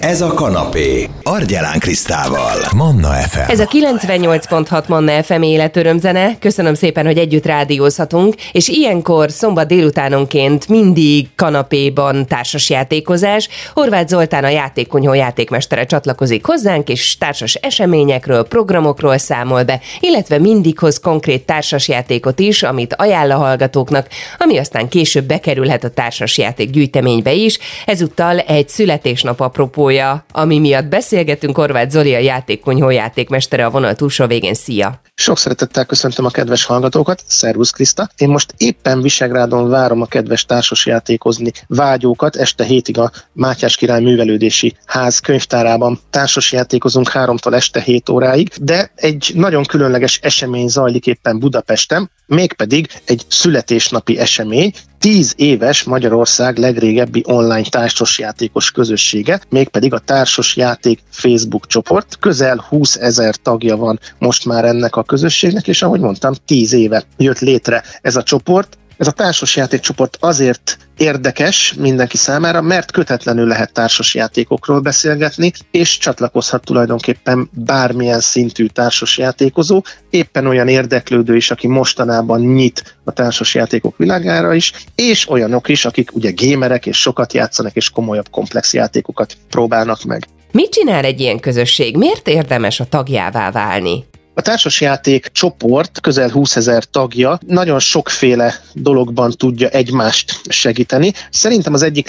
Ez a kanapé. Argyelán Krisztával. Manna FM. Ez a 98.6 Manna FM életörömzene. Köszönöm szépen, hogy együtt rádiózhatunk, és ilyenkor szombat délutánonként mindig kanapéban társasjátékozás. Horváth Zoltán a játékkonyhó játékmestere csatlakozik hozzánk, és társas eseményekről, programokról számol be, illetve mindig hoz konkrét társasjátékot is, amit ajánl a hallgatóknak, ami aztán később bekerülhet a társasjáték gyűjteménybe is. Ezúttal egy születésnap apropója, ami miatt beszélgetünk. Horváth Zoli a játékkonyhó játékmestere a vonal túlsó végén. Szia! Sok szeretettel köszöntöm a kedves hallgatókat, Szervusz Kriszta! Én most éppen Visegrádon várom a kedves társasjátékozni vágyókat. Este hétig a Mátyás Király Művelődési Ház könyvtárában társasjátékozunk háromtól este 7 óráig, de egy nagyon különleges esemény zajlik éppen Budapesten, mégpedig egy születésnapi esemény, 10 éves Magyarország legrégebbi online társasjátékos közössége, mégpedig a Társasjáték Facebook csoport. Közel 20 ezer tagja van most már ennek a közösségnek, és ahogy mondtam, 10 éve jött létre ez a csoport. Ez a társasjátékcsoport azért érdekes mindenki számára, mert kötetlenül lehet társasjátékokról beszélgetni, és csatlakozhat tulajdonképpen bármilyen szintű társasjátékozó, éppen olyan érdeklődő is, aki mostanában nyit a társasjátékok világára is, és olyanok is, akik ugye gémerek és sokat játszanak, és komolyabb komplex játékokat próbálnak meg. Mit csinál egy ilyen közösség? Miért érdemes a tagjává válni? A társasjáték csoport közel 20 ezer tagja nagyon sokféle dologban tudja egymást segíteni. Szerintem az egyik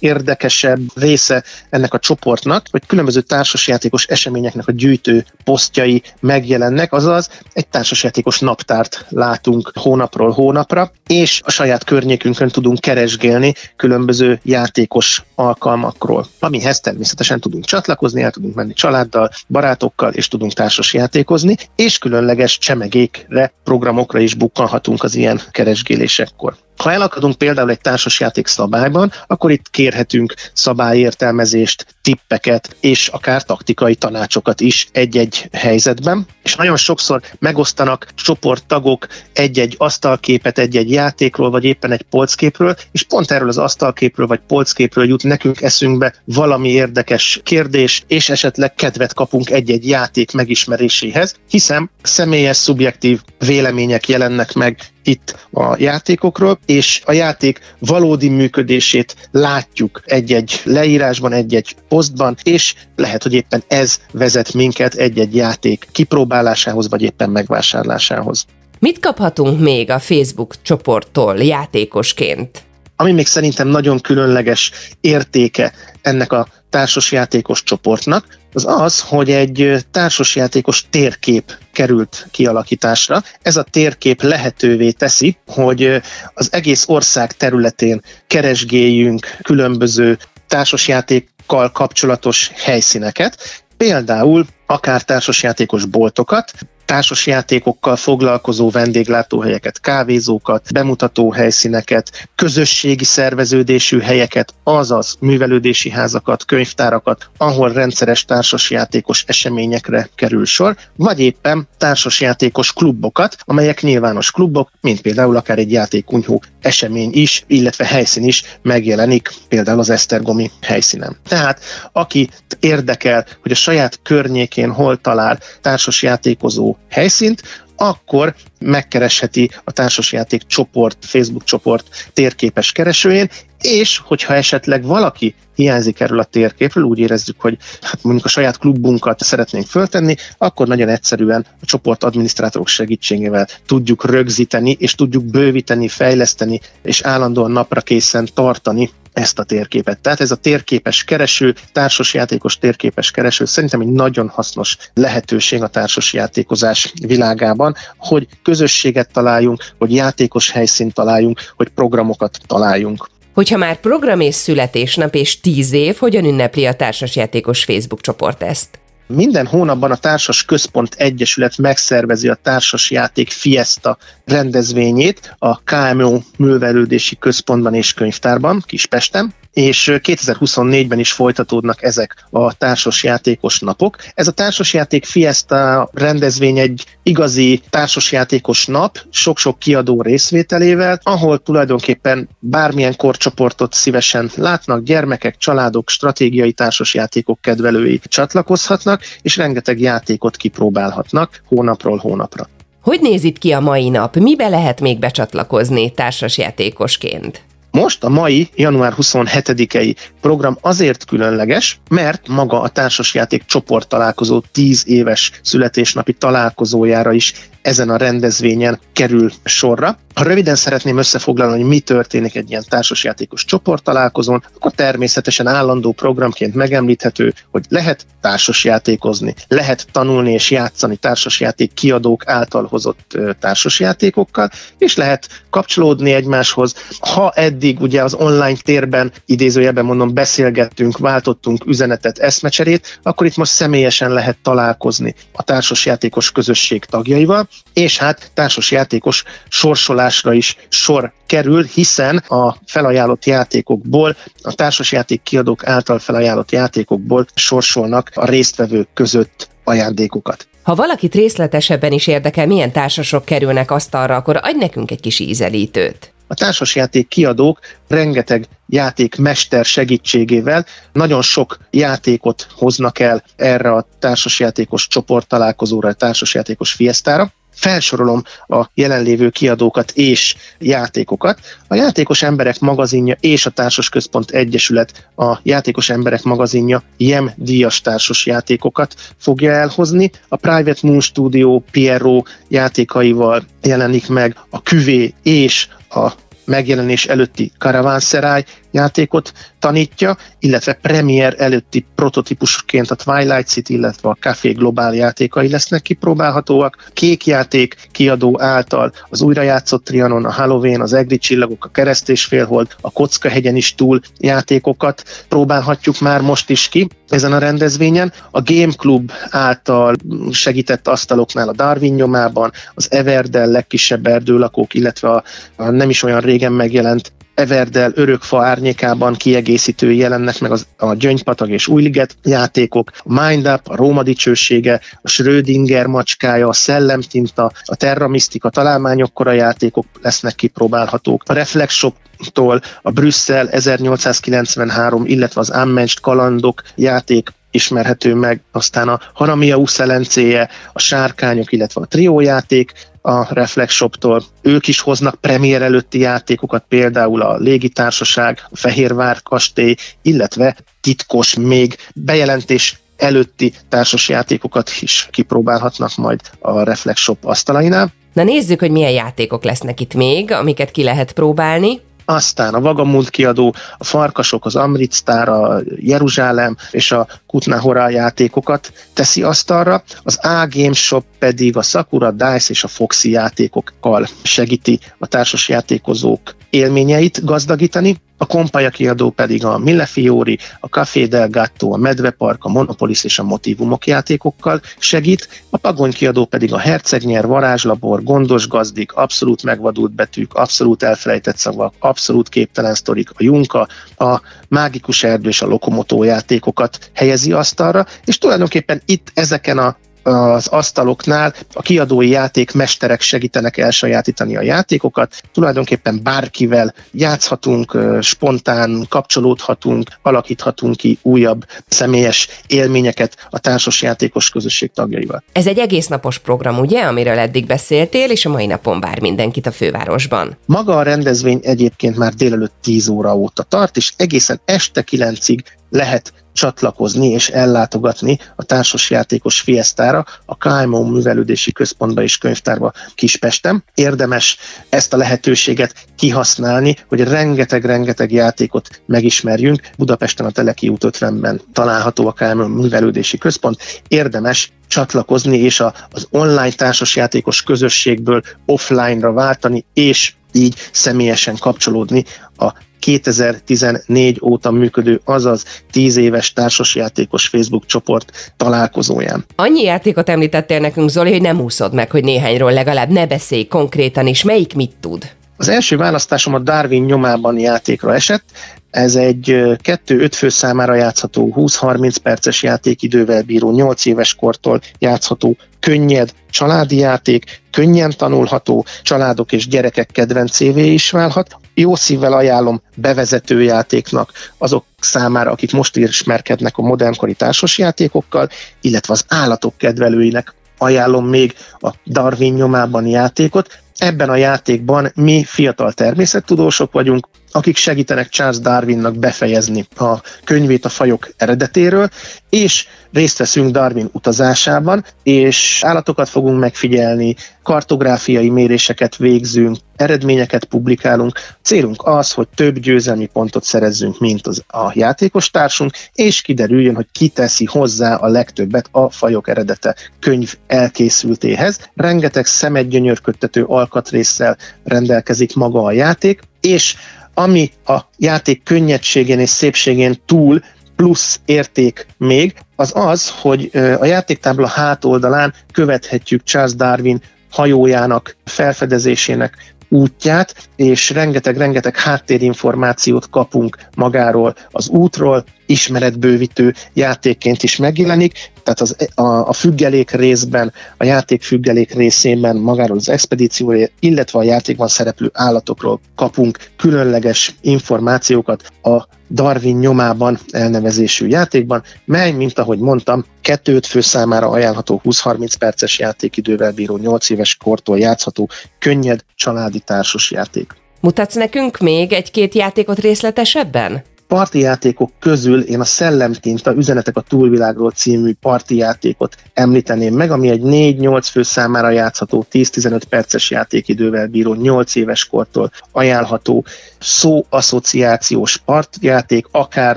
legérdekesebb része ennek a csoportnak, hogy különböző társasjátékos eseményeknek a gyűjtő posztjai megjelennek, azaz egy társasjátékos naptárt látunk hónapról hónapra, és a saját környékünkön tudunk keresgélni különböző játékos alkalmakról, amihez természetesen tudunk csatlakozni, el tudunk menni családdal, barátokkal, és tudunk társasjátékozni, és különleges csemegékre, programokra is bukkanhatunk az ilyen keresgélésekkor. Ha elakadunk például egy társasjáték szabályban, akkor itt kérhetünk szabályértelmezést, tippeket és akár taktikai tanácsokat is egy-egy helyzetben. És nagyon sokszor megosztanak csoporttagok egy-egy asztalképet egy-egy játékról, vagy éppen egy polcképről, és pont erről az asztalképről vagy polcképről jut nekünk eszünkbe valami érdekes kérdés, és esetleg kedvet kapunk egy-egy játék megismeréséhez, hiszen személyes, szubjektív vélemények jelennek meg itt a játékokról, és a játék valódi működését látjuk egy-egy leírásban, egy-egy posztban, és lehet, hogy éppen ez vezet minket egy-egy játék kipróbálásához, vagy éppen megvásárlásához. Mit kaphatunk még a Facebook csoporttól játékosként? Ami még szerintem nagyon különleges értéke ennek a társasjátékos csoportnak, az az, hogy egy társasjátékos térkép került kialakításra. Ez a térkép lehetővé teszi, hogy az egész ország területén keresgéljünk különböző társasjátékkal kapcsolatos helyszíneket, például akár társasjátékos boltokat, társasjátékokkal foglalkozó vendéglátóhelyeket, kávézókat, bemutató helyszíneket, közösségi szerveződésű helyeket, azaz művelődési házakat, könyvtárakat, ahol rendszeres társasjátékos eseményekre kerül sor, vagy éppen társasjátékos klubokat, amelyek nyilvános klubok, mint például akár egy játékunyhó esemény is, illetve helyszín is megjelenik, például az Esztergomi helyszínen. Tehát aki érdekel, hogy a saját környékén hol talál társasjátékozó helyszínt, akkor megkeresheti a társasjáték csoport, Facebook csoport térképes keresőjén, és hogyha esetleg valaki hiányzik erről a térképről, úgy érezzük, hogy hát mondjuk a saját klubunkat szeretnénk föltenni, akkor nagyon egyszerűen a csoport adminisztrátorok segítségével tudjuk rögzíteni, és tudjuk bővíteni, fejleszteni, és állandóan napra készen tartani ezt a térképet. Tehát ez a térképes kereső, társasjátékos térképes kereső szerintem egy nagyon hasznos lehetőség a társasjátékozás világában, hogy közösséget találjunk, hogy játékos helyszínt találjunk, hogy programokat találjunk. Hogyha már program és születésnap és tíz év, hogyan ünnepli a társasjátékos Facebook csoport ezt? Minden hónapban a Társas Központ Egyesület megszervezi a Társasjáték Fiesta rendezvényét a KMO művelődési központban és könyvtárban, Kispesten, és 2024-ben is folytatódnak ezek a társasjátékos napok. Ez a társasjáték Fiesta rendezvény egy igazi társasjátékos nap, sok-sok kiadó részvételével, ahol tulajdonképpen bármilyen korcsoportot szívesen látnak, gyermekek, családok, stratégiai társasjátékok kedvelői csatlakozhatnak, és rengeteg játékot kipróbálhatnak hónapról hónapra. Hogy néz itt ki a mai nap? Mibe lehet még becsatlakozni társasjátékosként? Most a mai január 27-i program azért különleges, mert maga a társasjáték csoport találkozó 10 éves születésnapi találkozójára is ezen a rendezvényen kerül sorra. Ha röviden szeretném összefoglalni, hogy mi történik egy ilyen társasjátékos csoporttalálkozón, akkor természetesen állandó programként megemlíthető, hogy lehet társasjátékozni, lehet tanulni és játszani társasjáték kiadók által hozott társasjátékokkal, és lehet kapcsolódni egymáshoz. Ha eddig ugye az online térben, idézőjelben mondom, beszélgettünk, váltottunk üzenetet, eszmecserét, akkor itt most személyesen lehet találkozni a társasjátékos közösség tagjaival, és hát társasjátékos sorsolás választásra is sor kerül, hiszen a felajánlott játékokból, a társasjáték kiadók által felajánlott játékokból sorsolnak a résztvevők között ajándékokat. Ha valakit részletesebben is érdekel, milyen társasok kerülnek asztalra, akkor adj nekünk egy kis ízelítőt. A társasjáték kiadók rengeteg játékmester segítségével nagyon sok játékot hoznak el erre a társasjátékos csoport találkozóra, a társasjátékos fiesztára felsorolom a jelenlévő kiadókat és játékokat. A Játékos Emberek magazinja és a Társas Központ Egyesület a Játékos Emberek magazinja JEM díjas társas játékokat fogja elhozni. A Private Moon Studio Pierro játékaival jelenik meg a Küvé és a megjelenés előtti Caravanserai játékot tanítja, illetve premier előtti prototípusként a Twilight City, illetve a Café Global játékai lesznek kipróbálhatóak. Kék játék kiadó által az újrajátszott Trianon, a Halloween, az Egri csillagok, a Kereszt és Félhold, a Kockahegyen is túl játékokat próbálhatjuk már most is ki ezen a rendezvényen. A Game Club által segített asztaloknál a Darwin nyomában, az Everdell legkisebb erdőlakók, illetve a, a nem is olyan régen megjelent Everdell örökfa árnyékában kiegészítő jelennek meg az, a Gyöngypatag és Újliget játékok, a Mind Up, a Róma dicsősége, a Schrödinger macskája, a Szellemtinta, a Terra Mystica találmányokkora játékok lesznek kipróbálhatók. A Reflex Shop tól a Brüsszel 1893, illetve az Unmatched kalandok játék ismerhető meg, aztán a Haramia Uszelencéje, a Sárkányok, illetve a Triójáték, a Reflex Shop-tól. Ők is hoznak premier előtti játékokat, például a Légitársaság, a Fehérvár kastély, illetve titkos még bejelentés előtti társas játékokat is kipróbálhatnak majd a Reflex Shop asztalainál. Na nézzük, hogy milyen játékok lesznek itt még, amiket ki lehet próbálni. Aztán a Vagamund kiadó, a Farkasok, az Amrit Star, a Jeruzsálem és a Kutna játékokat teszi asztalra, az A Game Shop pedig a Sakura Dice és a Foxy játékokkal segíti a társas játékozók élményeit gazdagítani, a Kompája kiadó pedig a Millefiori, a Café del Gatto, a Medvepark, a Monopolis és a Motivumok játékokkal segít, a Pagony kiadó pedig a Hercegnyer, Varázslabor, Gondos gazdik, abszolút megvadult betűk, abszolút elfelejtett szavak, abszolút képtelen sztorik, a Junka, a Mágikus Erdő és a Lokomotó játékokat helyezi asztalra, és tulajdonképpen itt ezeken a az asztaloknál a kiadói játékmesterek segítenek elsajátítani a játékokat. Tulajdonképpen bárkivel játszhatunk, spontán kapcsolódhatunk, alakíthatunk ki újabb személyes élményeket a társas játékos közösség tagjaival. Ez egy egész napos program, ugye, amiről eddig beszéltél, és a mai napon vár mindenkit a fővárosban. Maga a rendezvény egyébként már délelőtt 10 óra óta tart, és egészen este 9-ig lehet csatlakozni és ellátogatni a társasjátékos fiesztára a KMO művelődési központba és könyvtárba Kispestem. Érdemes ezt a lehetőséget kihasználni, hogy rengeteg-rengeteg játékot megismerjünk. Budapesten a Teleki út 50-ben található a KMO művelődési központ. Érdemes csatlakozni és a, az online társasjátékos közösségből offline-ra váltani, és így személyesen kapcsolódni a 2014 óta működő, azaz 10 éves társasjátékos Facebook csoport találkozóján. Annyi játékot említettél nekünk, Zoli, hogy nem úszod meg, hogy néhányról legalább ne beszélj konkrétan, és melyik mit tud? Az első választásom a Darwin nyomában játékra esett. Ez egy 2-5 fő számára játszható, 20-30 perces játékidővel bíró, 8 éves kortól játszható, könnyed családi játék, könnyen tanulható, családok és gyerekek kedvencévé is válhat. Jó szívvel ajánlom bevezető játéknak azok számára, akik most ismerkednek a modernkori társasjátékokkal, illetve az állatok kedvelőinek ajánlom még a Darwin nyomában játékot. Ebben a játékban mi fiatal természettudósok vagyunk, akik segítenek Charles Darwinnak befejezni a könyvét a fajok eredetéről, és részt veszünk Darwin utazásában, és állatokat fogunk megfigyelni, kartográfiai méréseket végzünk, eredményeket publikálunk. Célunk az, hogy több győzelmi pontot szerezzünk, mint az a játékos társunk, és kiderüljön, hogy ki teszi hozzá a legtöbbet a fajok eredete könyv elkészültéhez. Rengeteg szemedgyönyörködtető alkatrészsel rendelkezik maga a játék, és ami a játék könnyedségén és szépségén túl plusz érték még, az az, hogy a játéktábla hátoldalán követhetjük Charles Darwin hajójának felfedezésének útját, és rengeteg-rengeteg háttérinformációt kapunk magáról az útról, ismeretbővítő játékként is megjelenik, tehát az, a, a függelék részben, a játék függelék részében magáról az expedícióról, illetve a játékban szereplő állatokról kapunk különleges információkat a Darwin nyomában elnevezésű játékban, mely, mint ahogy mondtam, 2-5 fő számára ajánlható 20-30 perces játékidővel bíró 8 éves kortól játszható, könnyed családi társas játék. Mutatsz nekünk még egy-két játékot részletesebben? Parti játékok közül én a Szellemtinta Üzenetek a túlvilágról című parti játékot említeném meg, ami egy 4-8 fő számára játszható 10-15 perces játékidővel bíró 8 éves kortól ajánlható szóasszociációs partjáték, akár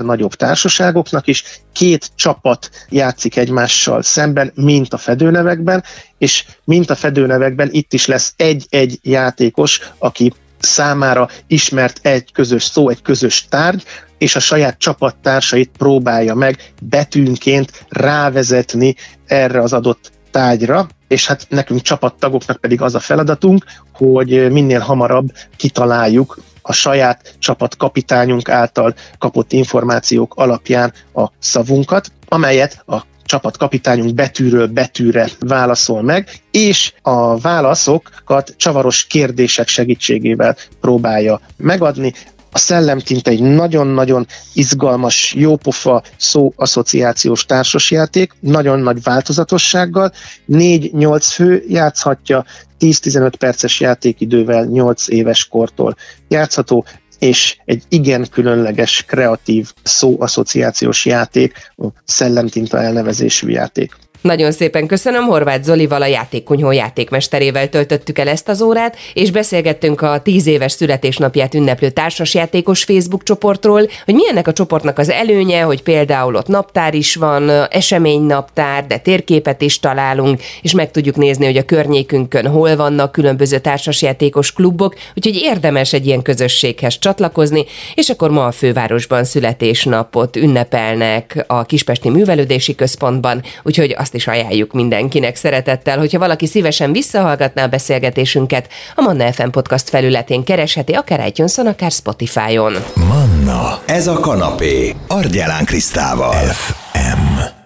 nagyobb társaságoknak is. Két csapat játszik egymással szemben, mint a fedőnevekben, és mint a fedőnevekben itt is lesz egy-egy játékos, aki számára ismert egy közös szó, egy közös tárgy, és a saját csapattársait próbálja meg betűnként rávezetni erre az adott tárgyra, és hát nekünk csapattagoknak pedig az a feladatunk, hogy minél hamarabb kitaláljuk a saját csapatkapitányunk által kapott információk alapján a szavunkat, amelyet a csapatkapitányunk betűről betűre válaszol meg, és a válaszokat csavaros kérdések segítségével próbálja megadni. A szellemtint egy nagyon-nagyon izgalmas, jópofa szó-asszociációs társasjáték, nagyon nagy változatossággal, 4-8 fő játszhatja, 10-15 perces játékidővel 8 éves kortól játszható, és egy igen különleges, kreatív szóasszociációs játék, a szellemtinta elnevezésű játék. Nagyon szépen köszönöm, Horváth Zolival a játékkunyhó játékmesterével töltöttük el ezt az órát, és beszélgettünk a tíz éves születésnapját ünneplő társasjátékos Facebook csoportról, hogy milyennek a csoportnak az előnye, hogy például ott naptár is van, eseménynaptár, de térképet is találunk, és meg tudjuk nézni, hogy a környékünkön hol vannak különböző társasjátékos klubok, úgyhogy érdemes egy ilyen közösséghez csatlakozni, és akkor ma a fővárosban születésnapot ünnepelnek a Kispesti Művelődési Központban, úgyhogy azt azt is ajánljuk mindenkinek szeretettel, hogyha valaki szívesen visszahallgatná a beszélgetésünket, a Manna FM podcast felületén keresheti akár itunes akár Spotify-on. Manna, ez a kanapé, Argyelán Krisztával. FM.